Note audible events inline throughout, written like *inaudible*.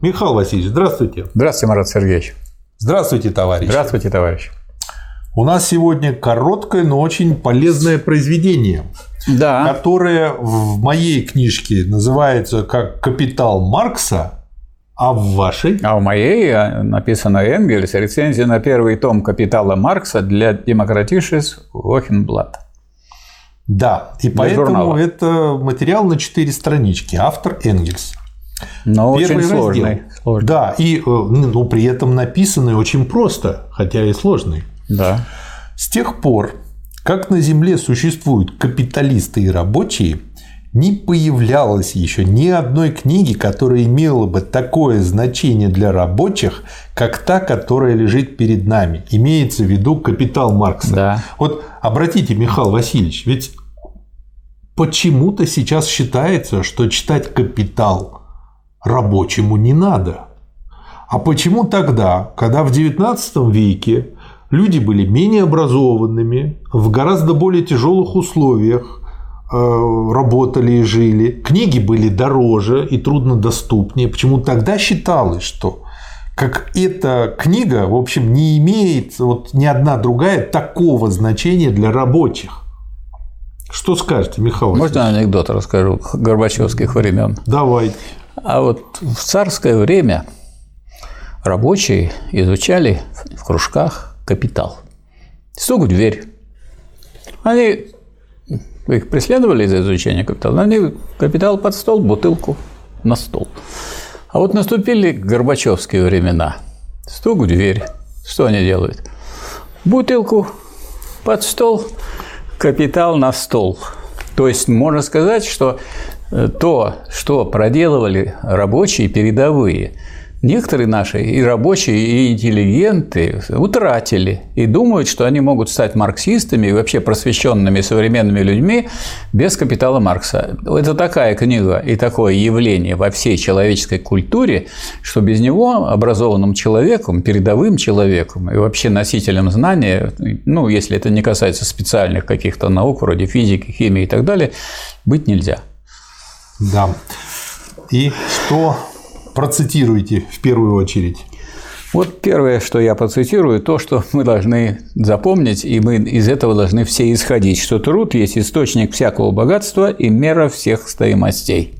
Михаил Васильевич, здравствуйте. Здравствуйте, Марат Сергеевич. Здравствуйте, товарищ. Здравствуйте, товарищ. У нас сегодня короткое, но очень полезное произведение, да. которое в моей книжке называется как «Капитал Маркса», а в вашей? А в моей а, написано Энгельс, рецензия на первый том «Капитала Маркса» для демократишес Вохенблат. Да, и для поэтому журнала. это материал на четыре странички. Автор Энгельс. Но Первый очень сложный. сложный. Да, и э, ну, при этом написанный очень просто, хотя и сложный. Да. С тех пор, как на Земле существуют капиталисты и рабочие, не появлялось еще ни одной книги, которая имела бы такое значение для рабочих, как та, которая лежит перед нами. Имеется в виду «Капитал Маркса». Да. Вот обратите, Михаил Васильевич, ведь почему-то сейчас считается, что читать «Капитал» рабочему не надо. А почему тогда, когда в XIX веке люди были менее образованными, в гораздо более тяжелых условиях, Э, работали и жили, книги были дороже и труднодоступнее. Почему тогда считалось, что как эта книга, в общем, не имеет вот ни одна другая такого значения для рабочих. Что скажете, Михаил? Можно анекдот расскажу Горбачевских времен? Давай. А вот в царское время рабочие изучали в кружках капитал. Стук в дверь. Они их преследовали за изучение капитала? Они капитал под стол, бутылку на стол. А вот наступили Горбачевские времена. Стук в дверь. Что они делают? Бутылку под стол, капитал на стол. То есть можно сказать, что то, что проделывали рабочие передовые – некоторые наши и рабочие, и интеллигенты утратили и думают, что они могут стать марксистами и вообще просвещенными современными людьми без капитала Маркса. Это такая книга и такое явление во всей человеческой культуре, что без него образованным человеком, передовым человеком и вообще носителем знания, ну, если это не касается специальных каких-то наук, вроде физики, химии и так далее, быть нельзя. Да. И что процитируйте в первую очередь? Вот первое, что я процитирую, то, что мы должны запомнить, и мы из этого должны все исходить, что труд есть источник всякого богатства и мера всех стоимостей.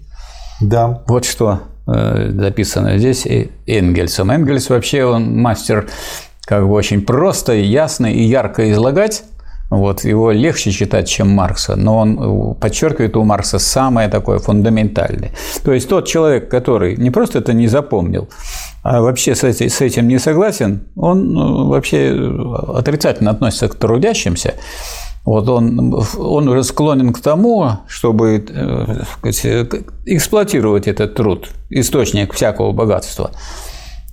Да. Вот что э, записано здесь Энгельсом. Энгельс вообще он мастер как бы очень просто, ясно и ярко излагать вот, его легче читать, чем Маркса, но он э, подчеркивает у Маркса самое такое фундаментальное. То есть тот человек, который не просто это не запомнил, а вообще с этим не согласен, он э, вообще отрицательно относится к трудящимся. Вот он, он уже склонен к тому, чтобы э, сказать, эксплуатировать этот труд, источник всякого богатства.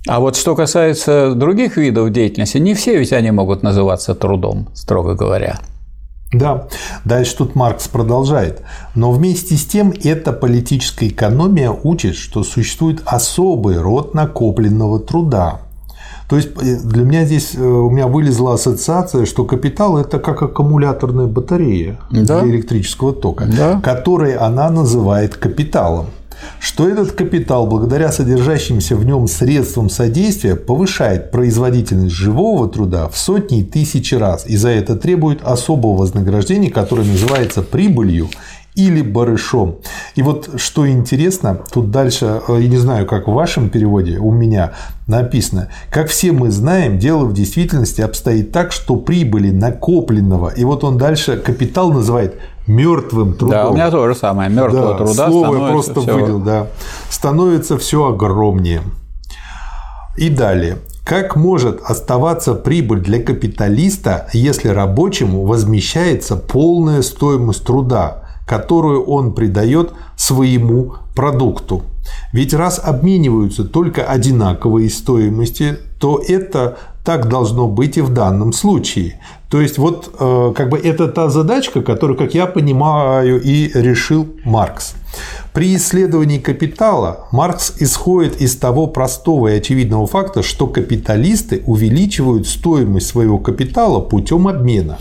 А вот что касается других видов деятельности, не все ведь они могут называться трудом, строго говоря. Да, дальше тут Маркс продолжает. Но вместе с тем эта политическая экономия учит, что существует особый род накопленного труда. То есть э, для меня здесь э, у меня вылезла ассоциация, что капитал это как аккумуляторная батарея да. для электрического тока, да. который она называет капиталом что этот капитал, благодаря содержащимся в нем средствам содействия, повышает производительность живого труда в сотни и тысячи раз, и за это требует особого вознаграждения, которое называется прибылью или барышом. И вот что интересно, тут дальше, э, я не знаю, как в вашем переводе, у меня написано, как все мы знаем, дело в действительности обстоит так, что прибыли накопленного, и вот он дальше капитал называет мертвым трудом. Да, у меня тоже самое. Мертвого да, труда слово я просто все... выделил, да. Становится все огромнее. И далее. Как может оставаться прибыль для капиталиста, если рабочему возмещается полная стоимость труда, которую он придает своему продукту? Ведь раз обмениваются только одинаковые стоимости, то это так должно быть и в данном случае. То есть вот э, как бы это та задачка, которую, как я понимаю, и решил Маркс. При исследовании капитала Маркс исходит из того простого и очевидного факта, что капиталисты увеличивают стоимость своего капитала путем обмена.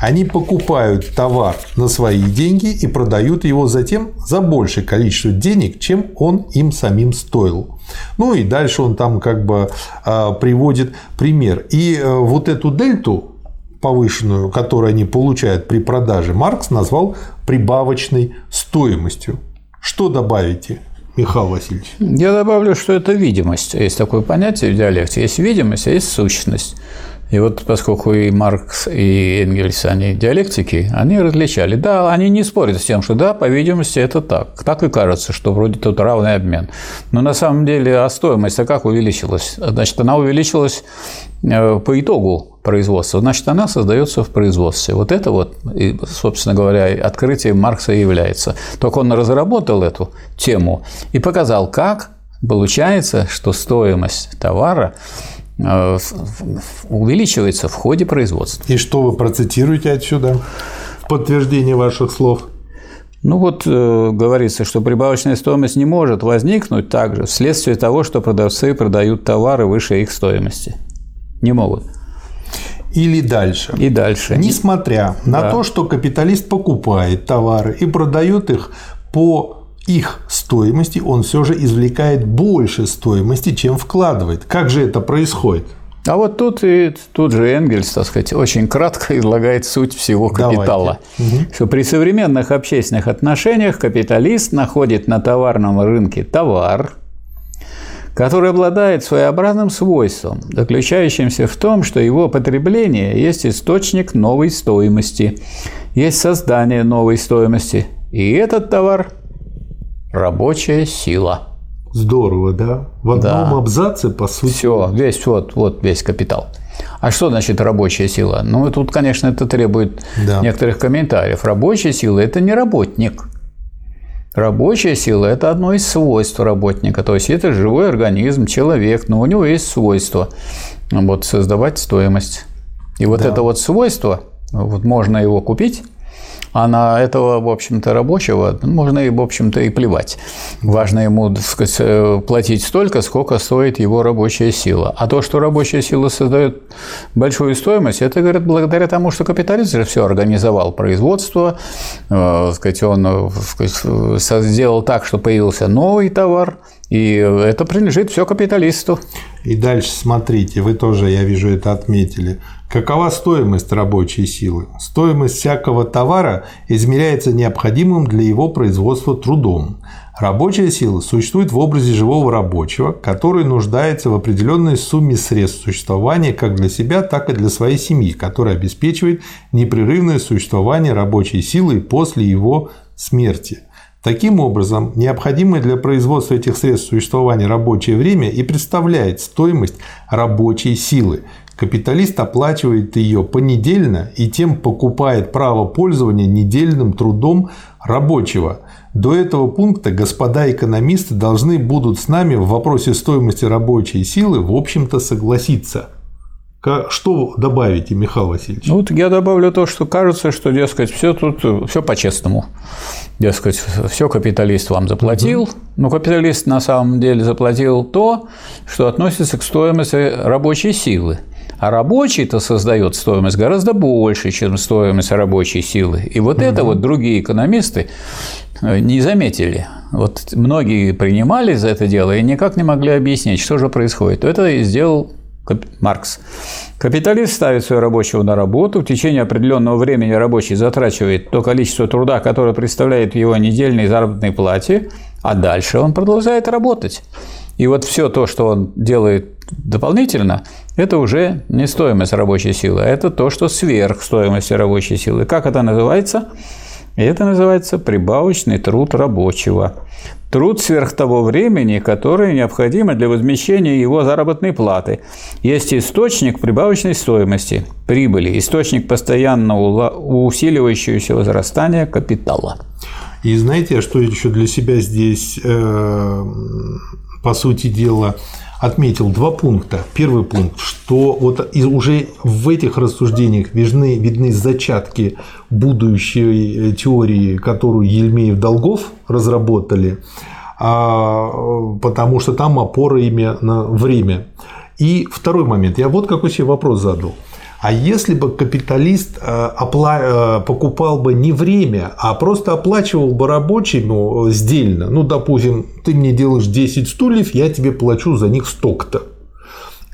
Они покупают товар на свои деньги и продают его затем за большее количество денег, чем он им самим стоил. Ну и дальше он там как бы а, приводит пример. И э, вот эту дельту повышенную, которую они получают при продаже, Маркс назвал прибавочной стоимостью. Что добавите? Михаил Васильевич. Я добавлю, что это видимость. Есть такое понятие в диалекте. Есть видимость, а есть сущность. И вот поскольку и Маркс, и Энгельс, они диалектики, они различали. Да, они не спорят с тем, что да, по видимости, это так. Так и кажется, что вроде тут равный обмен. Но на самом деле, а стоимость-то как увеличилась? Значит, она увеличилась э, по итогу производства. Значит, она создается в производстве. Вот это вот, собственно говоря, открытие Маркса и является. Только он разработал эту тему и показал, как получается, что стоимость товара увеличивается в ходе производства. И что вы процитируете отсюда в подтверждение ваших слов? Ну вот э, говорится, что прибавочная стоимость не может возникнуть также вследствие того, что продавцы продают товары выше их стоимости. Не могут. Или дальше. И дальше. Несмотря на да. то, что капиталист покупает товары и продает их по их стоимости, он все же извлекает больше стоимости, чем вкладывает. Как же это происходит? А вот тут и тут же Энгельс, так сказать, очень кратко *laughs* излагает суть всего капитала. Давайте. Что при современных общественных отношениях капиталист находит на товарном рынке товар, который обладает своеобразным свойством, заключающимся в том, что его потребление есть источник новой стоимости, есть создание новой стоимости. И этот товар рабочая сила. Здорово, да? В одном да. абзаце, по сути. Все, весь вот, вот весь капитал. А что значит рабочая сила? Ну, тут, конечно, это требует да. некоторых комментариев. Рабочая сила – это не работник. Рабочая сила – это одно из свойств работника. То есть, это живой организм, человек, но у него есть свойство вот, создавать стоимость. И вот да. это вот свойство, вот можно его купить а на этого, в общем-то, рабочего можно в общем-то, и плевать. Важно ему, так сказать, э, платить столько, сколько стоит его рабочая сила. А то, что рабочая сила создает большую стоимость, это, говорят, благодаря тому, что капиталист же все организовал производство, э, сказать, он э, сказать, сделал так, что появился новый товар, и это принадлежит все капиталисту. И дальше смотрите, вы тоже, я вижу, это отметили. Какова стоимость рабочей силы? Стоимость всякого товара измеряется необходимым для его производства трудом. Рабочая сила существует в образе живого рабочего, который нуждается в определенной сумме средств существования как для себя, так и для своей семьи, которая обеспечивает непрерывное существование рабочей силы после его смерти. Таким образом, необходимое для производства этих средств существования рабочее время и представляет стоимость рабочей силы – Капиталист оплачивает ее понедельно и тем покупает право пользования недельным трудом рабочего. До этого пункта господа экономисты должны будут с нами в вопросе стоимости рабочей силы в общем-то согласиться. Что добавите, Михаил Васильевич? Ну, вот я добавлю то, что кажется, что, дескать, все тут все по-честному. Дескать, все капиталист вам заплатил, угу. но капиталист на самом деле заплатил то, что относится к стоимости рабочей силы. А рабочий-то создает стоимость гораздо больше, чем стоимость рабочей силы. И вот угу. это вот другие экономисты э, не заметили. Вот многие принимали за это дело и никак не могли объяснить, что же происходит. Это и сделал Маркс. Капиталист ставит своего рабочего на работу, в течение определенного времени рабочий затрачивает то количество труда, которое представляет его недельной заработной плате, а дальше он продолжает работать. И вот все то, что он делает дополнительно, это уже не стоимость рабочей силы, а это то, что сверх стоимости рабочей силы. Как это называется? Это называется прибавочный труд рабочего. Труд сверх того времени, которое необходимо для возмещения его заработной платы. Есть источник прибавочной стоимости, прибыли, источник постоянного усиливающегося возрастания капитала. И знаете, что еще для себя здесь, э, по сути дела, отметил два пункта. Первый пункт, что вот уже в этих рассуждениях видны, видны зачатки будущей э, теории, которую Ельмеев-Долгов разработали, а, потому что там опора именно время. И второй момент. Я вот какой себе вопрос задал. А если бы капиталист э, опла- э, покупал бы не время, а просто оплачивал бы рабочему сдельно, ну, допустим, ты мне делаешь 10 стульев, я тебе плачу за них столько-то.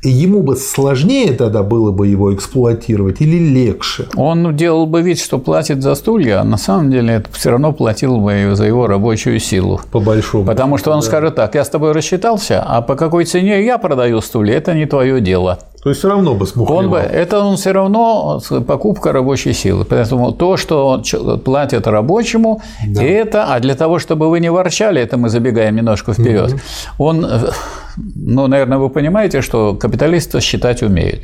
И ему бы сложнее тогда было бы его эксплуатировать или легче? Он делал бы вид, что платит за стулья, а на самом деле это все равно платил бы за его рабочую силу. По большому. Потому что он да. скажет так, я с тобой рассчитался, а по какой цене я продаю стулья, это не твое дело. То есть все равно бы смухлевал. Он бы, это он все равно покупка рабочей силы. Поэтому то, что платят рабочему, да. это, а для того, чтобы вы не ворчали, это мы забегаем немножко вперед. Угу. Он, ну, наверное, вы понимаете, что капиталисты считать умеют.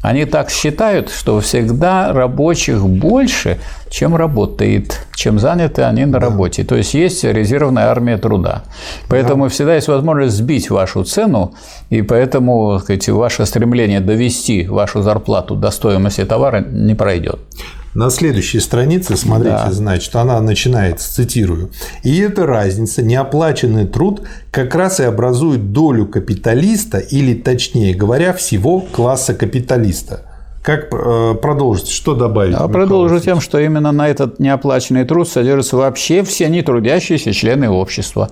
Они так считают, что всегда рабочих больше, чем работает, чем заняты они на работе. То есть есть резервная армия труда. Поэтому да. всегда есть возможность сбить вашу цену, и поэтому сказать, ваше стремление довести вашу зарплату до стоимости товара не пройдет. На следующей странице, смотрите, да. значит, она начинается, цитирую. И эта разница, неоплаченный труд, как раз и образует долю капиталиста, или, точнее говоря, всего класса капиталиста. Как э, продолжить? Что добавить? А продолжу тем, что именно на этот неоплаченный труд содержатся вообще все нетрудящиеся члены общества.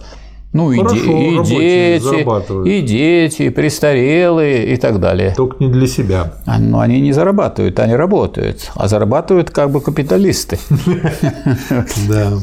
Ну, Хорошо, и, и дети, и дети, и престарелые, и так далее. Только не для себя. А, Но ну, они не зарабатывают, они работают. А зарабатывают как бы капиталисты. *laughs* Да.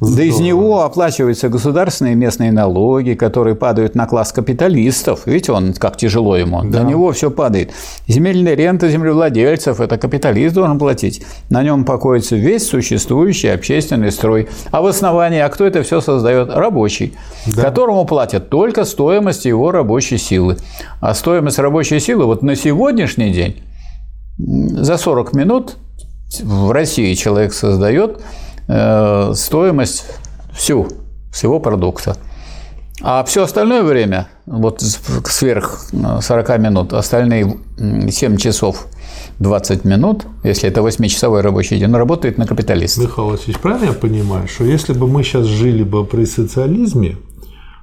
Здорово. Да из него оплачиваются государственные местные налоги, которые падают на класс капиталистов. Видите, он как тяжело ему. Да. На него все падает. Земельная рента землевладельцев – это капиталист должен платить. На нем покоится весь существующий общественный строй. А в основании, а кто это все создает? Рабочий, да. которому платят только стоимость его рабочей силы. А стоимость рабочей силы вот на сегодняшний день за 40 минут в России человек создает Э, стоимость всю, всего продукта. А все остальное время, вот сверх 40 э, минут, остальные 7 часов 20 минут, если это 8-часовой рабочий день, работает на капиталиста. Михаил Васильевич, правильно я понимаю, что если бы мы сейчас жили бы при социализме,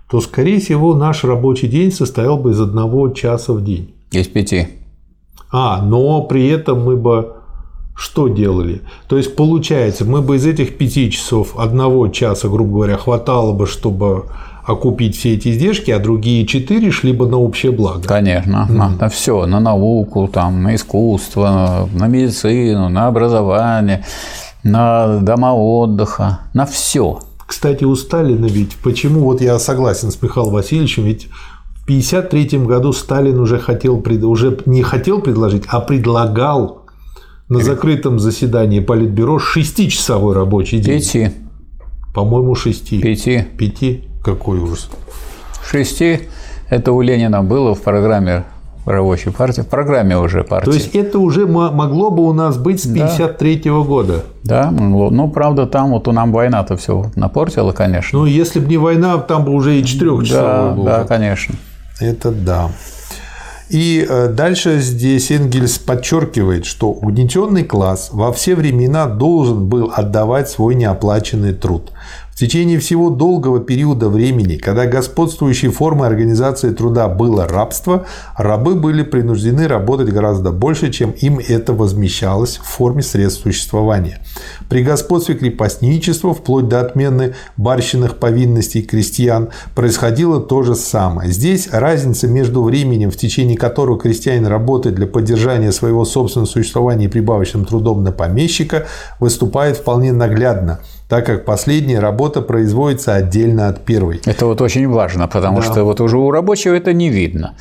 то, скорее всего, наш рабочий день состоял бы из одного часа в день. Из пяти. А, но при этом мы бы что делали? То есть, получается, мы бы из этих пяти часов одного часа, грубо говоря, хватало бы, чтобы окупить все эти издержки, а другие четыре шли бы на общее благо. Конечно, mm. на, на все, на науку, там, на искусство, на медицину, на образование, на дома отдыха, на все. Кстати, у Сталина ведь, почему вот я согласен с Михаилом Васильевичем, ведь в 1953 году Сталин уже хотел, уже не хотел предложить, а предлагал на закрытом заседании Политбюро шестичасовой рабочий день. Пяти. По-моему, шести. Пяти. Пяти? Какой ужас. Шести. Это у Ленина было в программе рабочей партии, в программе уже партии. То есть это уже могло бы у нас быть с 53 -го года. Да, могло. Ну, правда, там вот у нам война-то все напортила, конечно. Ну, если бы не война, там бы уже и четырехчасовой да, был. Да, конечно. Это да. И э, дальше здесь Энгельс подчеркивает, что угнетенный класс во все времена должен был отдавать свой неоплаченный труд. В течение всего долгого периода времени, когда господствующей формой организации труда было рабство, рабы были принуждены работать гораздо больше, чем им это возмещалось в форме средств существования. При господстве крепостничества, вплоть до отмены барщинных повинностей крестьян, происходило то же самое. Здесь разница между временем, в течение которого крестьянин работает для поддержания своего собственного существования и прибавочным трудом на помещика, выступает вполне наглядно – так как последняя работа производится отдельно от первой. Это вот очень важно, потому да. что вот уже у рабочего это не видно.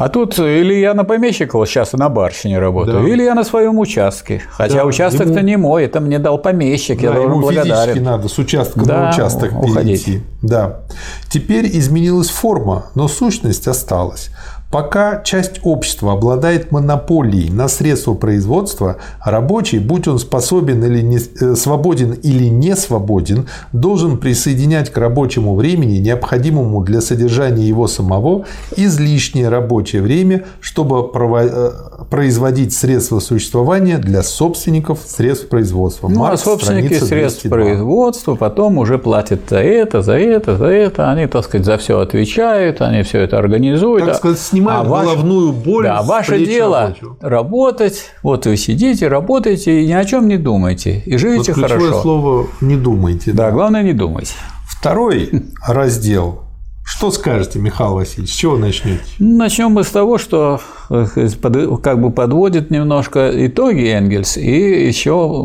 А тут или я на помещика вот сейчас на барщине работаю, да. или я на своем участке. Хотя да, участок-то ему... не мой, это мне дал помещик, да, я должен ему благодарен. надо с участка да, на участок уходить. перейти. Да. Теперь изменилась форма, но сущность осталась. Пока часть общества обладает монополией на средства производства, рабочий, будь он способен или не, э, свободен или не свободен, должен присоединять к рабочему времени, необходимому для содержания его самого, излишнее рабочее время, чтобы э, производить средства существования для собственников средств производства. Ну, Маркс, а собственники средств 202. производства потом уже платят за это, за это, за это. Они, так сказать, за все отвечают, они все это организуют. Так сказать, снимают А ваш- головную боль. Да, ваше дело рабочего. работать. Вот вы сидите, работаете и ни о чем не думаете. И Вот живете ключевое хорошо. слово «не думайте». Да, главное не думайте. Второй раздел. Что скажете, Михаил Васильевич? С чего начнете? Начнем мы с того, что э, как бы подводит немножко итоги Энгельс и еще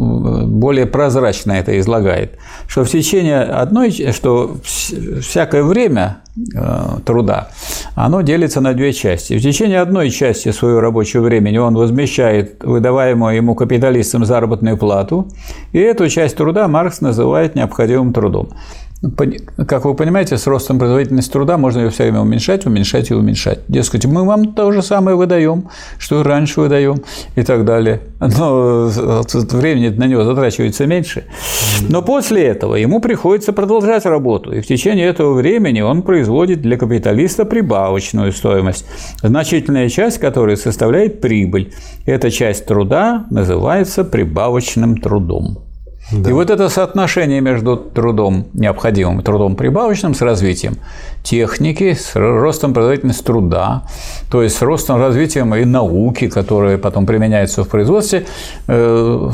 более прозрачно это излагает, что в течение одной, что вс- всякое время э, труда, оно делится на две части. В течение одной части своего рабочего времени он возмещает выдаваемую ему капиталистам заработную плату, и эту часть труда Маркс называет необходимым трудом. Как вы понимаете, с ростом производительности труда можно ее все время уменьшать, уменьшать и уменьшать. Дескать, мы вам то же самое выдаем, что и раньше выдаем и так далее. Но э, времени на него затрачивается меньше. Но после этого ему приходится продолжать работу. И в течение этого времени он производит для капиталиста прибавочную стоимость, значительная часть которой составляет прибыль. Эта часть труда называется прибавочным трудом. И вот это соотношение между трудом необходимым трудом прибавочным с развитием техники, с ростом производительности труда, то есть с ростом развитием и науки, которые потом применяются в производстве, э,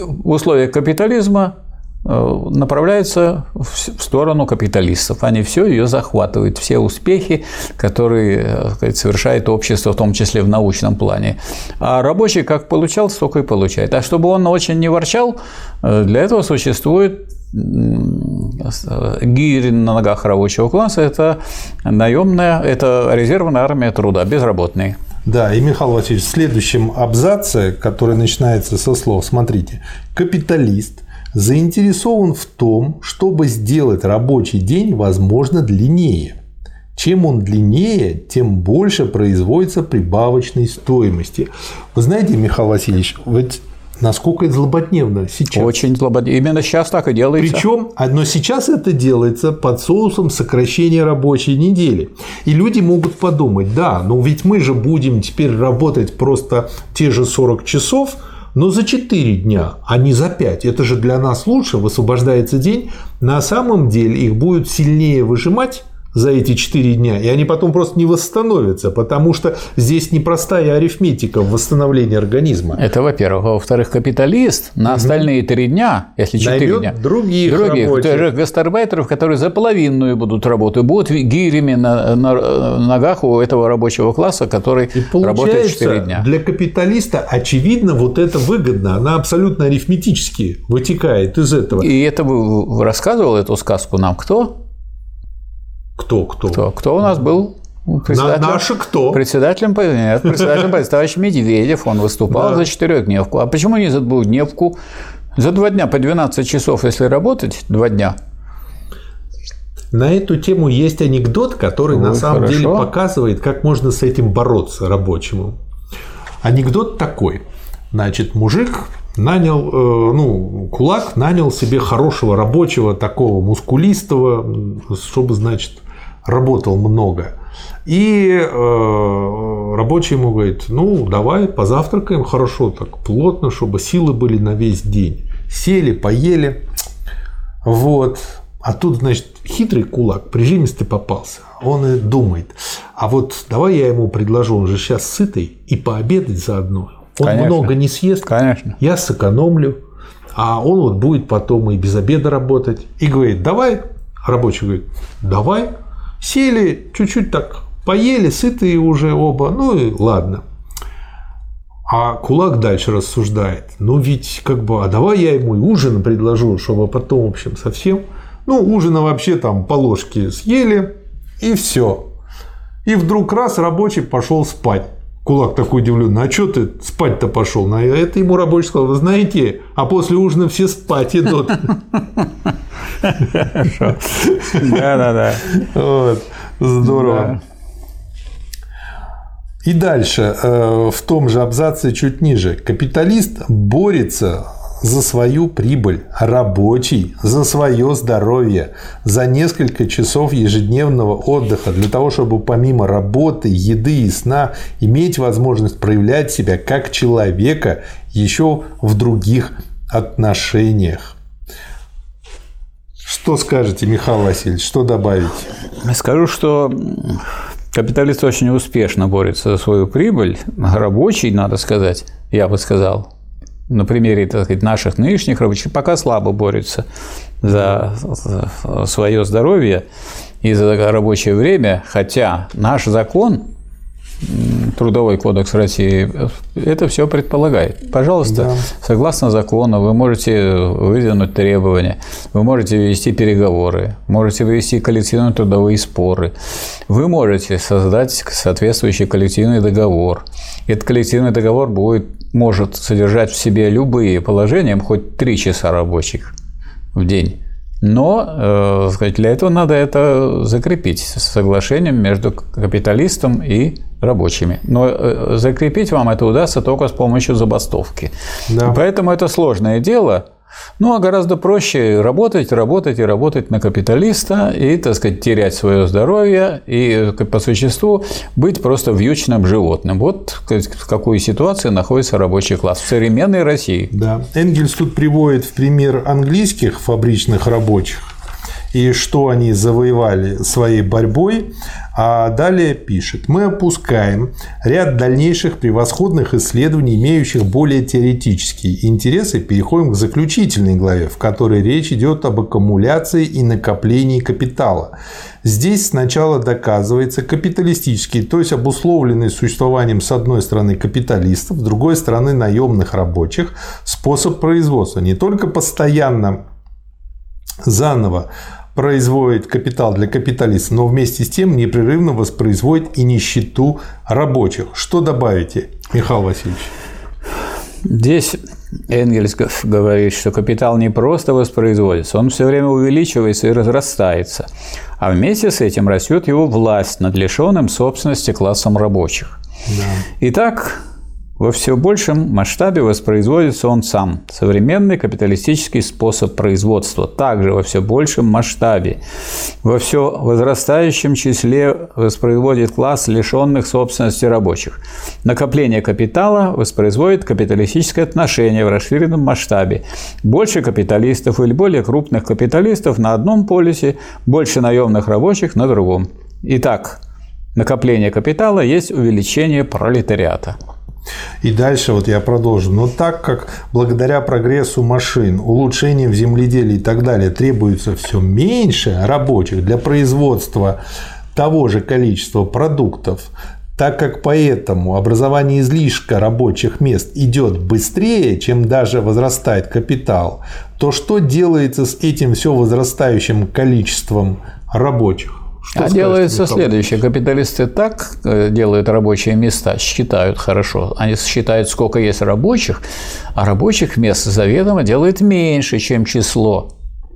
в условиях капитализма э, направляется в сторону капиталистов. Они все ее захватывают, все успехи, которые э, сказать, совершает общество, в том числе в научном плане. А рабочий как получал, столько и получает. А чтобы он очень не ворчал, э, для этого существует гири на ногах рабочего класса – это наемная, это резервная армия труда, безработные. Да, и Михаил Васильевич, в следующем абзаце, который начинается со слов, смотрите, капиталист заинтересован в том, чтобы сделать рабочий день, возможно, длиннее. Чем он длиннее, тем больше производится прибавочной стоимости. Вы знаете, Михаил Васильевич, ведь насколько это злободневно сейчас. Очень злобод- Именно сейчас так и делается. Причем, но сейчас это делается под соусом сокращения рабочей недели. И люди могут подумать, да, но ведь мы же будем теперь работать просто те же 40 часов, но за 4 дня, а не за 5. Это же для нас лучше, высвобождается день. На самом деле их будет сильнее выжимать за эти 4 дня, и они потом просто не восстановятся, потому что здесь непростая арифметика в восстановлении организма. Это, во-первых. А во-вторых, капиталист на остальные три дня, если четыре Наймет дня, других других рабочих. гастарбайтеров, которые за половинную будут работать, будут гирями на, на ногах у этого рабочего класса, который И работает получается, четыре дня. для капиталиста очевидно вот это выгодно. Она абсолютно арифметически вытекает из этого. И это вы- рассказывал эту сказку нам кто? Кто, кто? Кто, кто у нас был? На, председателем? наши кто? Председателем, нет, председателем товарищ Медведев, он выступал Да. за четырехдневку. А почему не за двухдневку? За два дня по 12 часов, если работать, два дня. На эту тему есть анекдот, который на Ой, самом хорошо. деле показывает, как можно с этим бороться рабочему. Анекдот такой. Значит, мужик нанял, э, ну, кулак нанял себе хорошего рабочего, такого мускулистого, чтобы, значит, работал много. И э, рабочий ему говорит, ну, давай позавтракаем хорошо, так плотно, чтобы силы были на весь день. Сели, поели, вот. А тут, значит, хитрый кулак, прижимистый попался. Он и думает, а вот давай я ему предложу, он же сейчас сытый, и пообедать заодно. Он Конечно. много не съест, Конечно. я сэкономлю, а он вот будет потом и без обеда работать. И говорит, давай, рабочий говорит, давай. Сели, чуть-чуть так поели, сытые уже оба, ну и ладно. А кулак дальше рассуждает. Ну ведь как бы, а давай я ему и ужин предложу, чтобы потом, в общем, совсем. Ну, ужина вообще там по ложке съели, и все. И вдруг раз рабочий пошел спать. Кулак такой удивленный, а что ты спать-то пошел? На это ему рабочий сказал, вы знаете, а после ужина все спать идут. Вот. Здорово. Да. И дальше, э, в том же абзаце чуть ниже. Капиталист борется за свою прибыль, рабочий за свое здоровье, за несколько часов ежедневного отдыха для того, чтобы помимо работы, еды и сна иметь возможность проявлять себя как человека еще в других отношениях. Что скажете, Михаил Васильевич, что добавить? Скажу, что капиталист очень успешно борется за свою прибыль, рабочий, надо сказать, я бы сказал, на примере так сказать, наших нынешних рабочих пока слабо борются за свое здоровье и за рабочее время, хотя наш закон Трудовой кодекс России это все предполагает. Пожалуйста, да. согласно закону, вы можете выдвинуть требования, вы можете вести переговоры, можете вести коллективные трудовые споры, вы можете создать соответствующий коллективный договор. Этот коллективный договор будет, может содержать в себе любые положения, хоть три часа рабочих в день. Но э, для этого надо это закрепить соглашением между капиталистом и рабочими. Но э, закрепить вам это удастся только с помощью забастовки. Да. Поэтому это сложное дело. Ну, а гораздо проще работать, работать и работать на капиталиста и, так сказать, терять свое здоровье и, по существу, быть просто вьючным животным. Вот в какой ситуации находится рабочий класс в современной России. Да. Энгельс тут приводит в пример английских фабричных рабочих и что они завоевали своей борьбой. А далее пишет, мы опускаем ряд дальнейших превосходных исследований, имеющих более теоретические интересы, переходим к заключительной главе, в которой речь идет об аккумуляции и накоплении капитала. Здесь сначала доказывается капиталистический, то есть обусловленный существованием с одной стороны капиталистов, с другой стороны наемных рабочих, способ производства. Не только постоянно заново производит капитал для капиталиста, но вместе с тем непрерывно воспроизводит и нищету рабочих. Что добавите, Михаил Васильевич? Здесь Энгельс говорит, что капитал не просто воспроизводится, он все время увеличивается и разрастается, а вместе с этим растет его власть над лишенным собственности классом рабочих. Да. Итак, во все большем масштабе воспроизводится он сам. Современный капиталистический способ производства также во все большем масштабе. Во все возрастающем числе воспроизводит класс лишенных собственности рабочих. Накопление капитала воспроизводит капиталистическое отношение в расширенном масштабе. Больше капиталистов или более крупных капиталистов на одном полюсе, больше наемных рабочих на другом. Итак, накопление капитала есть увеличение пролетариата. И дальше вот я продолжу. Но так как благодаря прогрессу машин, улучшениям в земледелии и так далее требуется все меньше рабочих для производства того же количества продуктов, так как поэтому образование излишка рабочих мест идет быстрее, чем даже возрастает капитал, то что делается с этим все возрастающим количеством рабочих? Что а делается следующее. Капиталисты так э, делают рабочие места, считают хорошо. Они считают, сколько есть рабочих, а рабочих мест заведомо делают меньше, чем число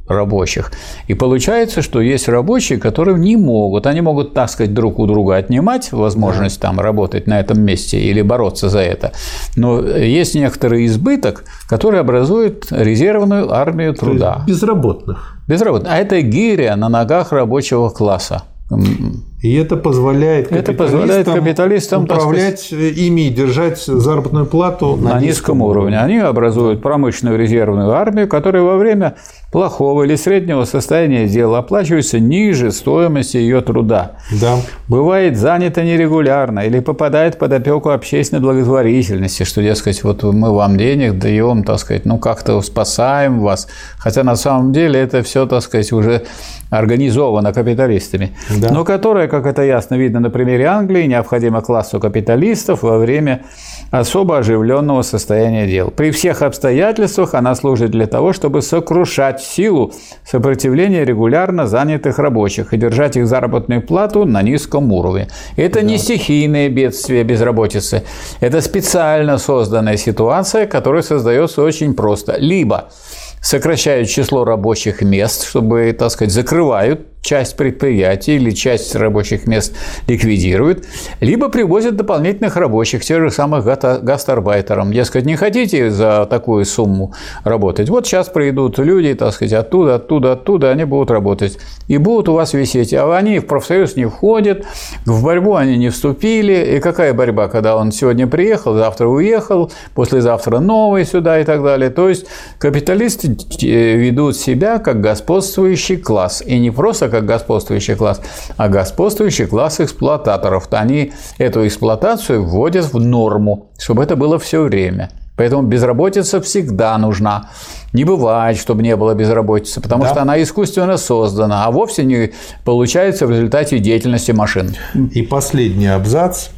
рабочих. И получается, что есть рабочие, которые не могут. Они могут, так сказать, друг у друга отнимать возможность там работать на этом месте или бороться за это. Но есть некоторый избыток, который образует резервную армию труда. Безработных. Безработных. А это гиря на ногах рабочего класса. И это позволяет это позволяет капиталистам управлять сказать, ими и держать заработную плату на, на низком уровне. уровне. Они образуют промышленную резервную армию, которая во время плохого или среднего состояния дела оплачивается ниже стоимости ее труда. Да. Бывает занята нерегулярно или попадает под опеку общественной благотворительности, что, дескать, вот мы вам денег даем, так сказать, ну как-то спасаем вас. Хотя на самом деле это все, так сказать, уже организовано капиталистами, да. но которая, как это ясно видно на примере Англии, необходима классу капиталистов во время особо оживленного состояния дел. При всех обстоятельствах она служит для того, чтобы сокрушать силу сопротивления регулярно занятых рабочих и держать их заработную плату на низком уровне. Это да. не стихийное бедствие безработицы, это специально созданная ситуация, которая создается очень просто. Либо сокращают число рабочих мест, чтобы, так сказать, закрывают часть предприятий или часть рабочих мест ликвидирует, либо привозят дополнительных рабочих, тех же самых гастарбайтеров. Дескать, не хотите за такую сумму работать? Вот сейчас придут люди, так сказать, оттуда, оттуда, оттуда, они будут работать. И будут у вас висеть. А они в профсоюз не входят, в борьбу они не вступили. И какая борьба, когда он сегодня приехал, завтра уехал, послезавтра новый сюда и так далее. То есть капиталисты э, ведут себя как господствующий класс. И не просто как господствующий класс, а господствующий класс эксплуататоров. Они эту эксплуатацию вводят в норму, чтобы это было все время. Поэтому безработица всегда нужна. Не бывает, чтобы не было безработицы, потому да. что она искусственно создана, а вовсе не получается в результате деятельности машин. И последний абзац.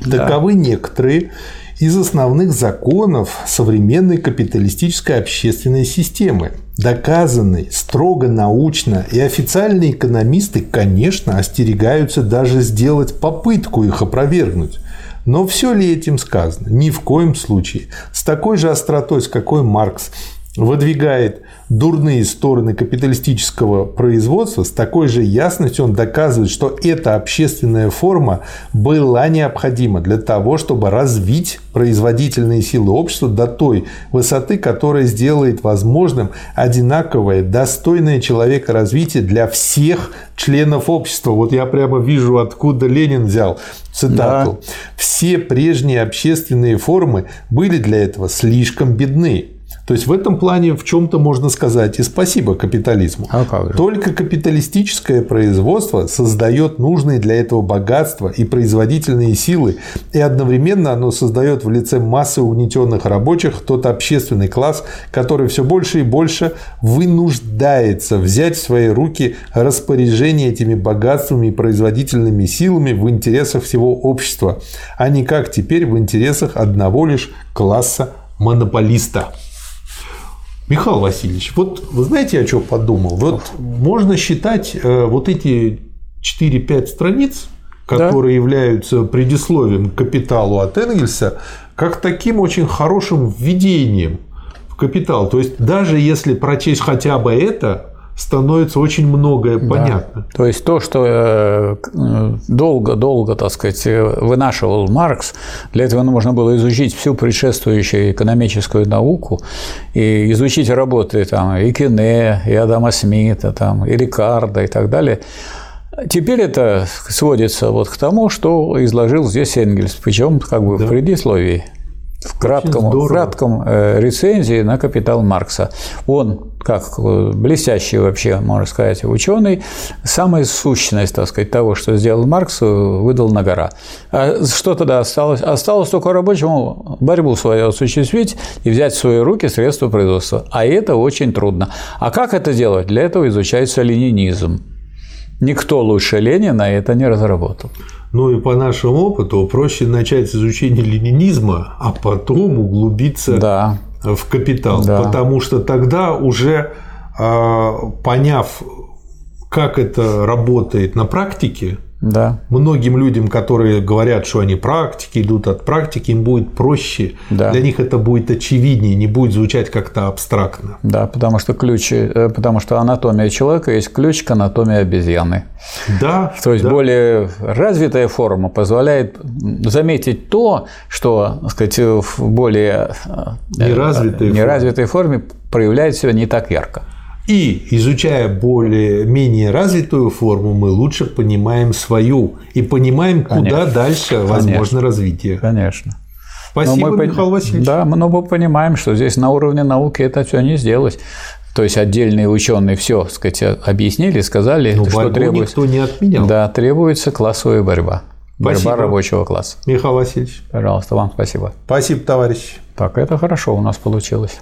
Да. Таковы некоторые из основных законов современной капиталистической общественной системы, доказанной строго научно, и официальные экономисты, конечно, остерегаются даже сделать попытку их опровергнуть. Но все ли этим сказано? Ни в коем случае. С такой же остротой, с какой Маркс выдвигает дурные стороны капиталистического производства, с такой же ясностью он доказывает, что эта общественная форма была необходима для того, чтобы развить производительные силы общества до той высоты, которая сделает возможным одинаковое, достойное человека развитие для всех членов общества. Вот я прямо вижу, откуда Ленин взял цитату. Да. Все прежние общественные формы были для этого слишком бедны. То есть в этом плане в чем-то можно сказать и спасибо капитализму. А? Только капиталистическое производство создает нужные для этого богатства и производительные силы, и одновременно оно создает в лице массы угнетенных рабочих тот общественный класс, который все больше и больше вынуждается взять в свои руки распоряжение этими богатствами и производительными силами в интересах всего общества, а не как теперь в интересах одного лишь класса монополиста. Михаил Васильевич, вот вы знаете, я что подумал? Вот можно считать э, вот эти 4-5 страниц, которые да. являются предисловием к капиталу от Энгельса, как таким очень хорошим введением в капитал. То есть даже если прочесть хотя бы это, становится очень многое понятно. Да. То есть то, что долго-долго, так сказать, вынашивал Маркс, для этого нужно было изучить всю предшествующую экономическую науку и изучить работы там, и Кене, и Адама Смита, там, и Рикардо и так далее. Теперь это сводится вот к тому, что изложил здесь Энгельс, причем как бы да. в предисловии кратком, в кратком э, рецензии на «Капитал Маркса». Он, как э, блестящий вообще, можно сказать, ученый, самая сущность, так сказать, того, что сделал Маркс, выдал на гора. А что тогда осталось? Осталось только рабочему борьбу свою осуществить и взять в свои руки средства производства. А это очень трудно. А как это делать? Для этого изучается ленинизм. Никто лучше Ленина это не разработал. Ну и по нашему опыту проще начать с изучения ленинизма, а потом углубиться да. в капитал. Да. Потому что тогда уже а, поняв, как это работает на практике, да. Многим людям, которые говорят, что они практики, идут от практики, им будет проще. Да. Для них это будет очевиднее, не будет звучать как-то абстрактно. Да, потому что ключ, э, потому что анатомия человека есть ключ к анатомии обезьяны. Да. То есть да. более развитая форма позволяет заметить то, что, так сказать, в более э, неразвитой, неразвитой форме. форме проявляет себя не так ярко. И изучая более-менее развитую форму, мы лучше понимаем свою и понимаем, Конечно. куда дальше возможно Конечно. развитие. Конечно. Спасибо, но мы, Михаил Васильевич. Да, но мы понимаем, что здесь на уровне науки это все не сделать. То есть отдельные ученые все, сказать, объяснили, сказали, но что требуется. никто не отменял. Да, требуется классовая борьба. Спасибо. Борьба рабочего класса. Михаил Васильевич. Пожалуйста, вам спасибо. Спасибо, товарищ. Так, это хорошо у нас получилось.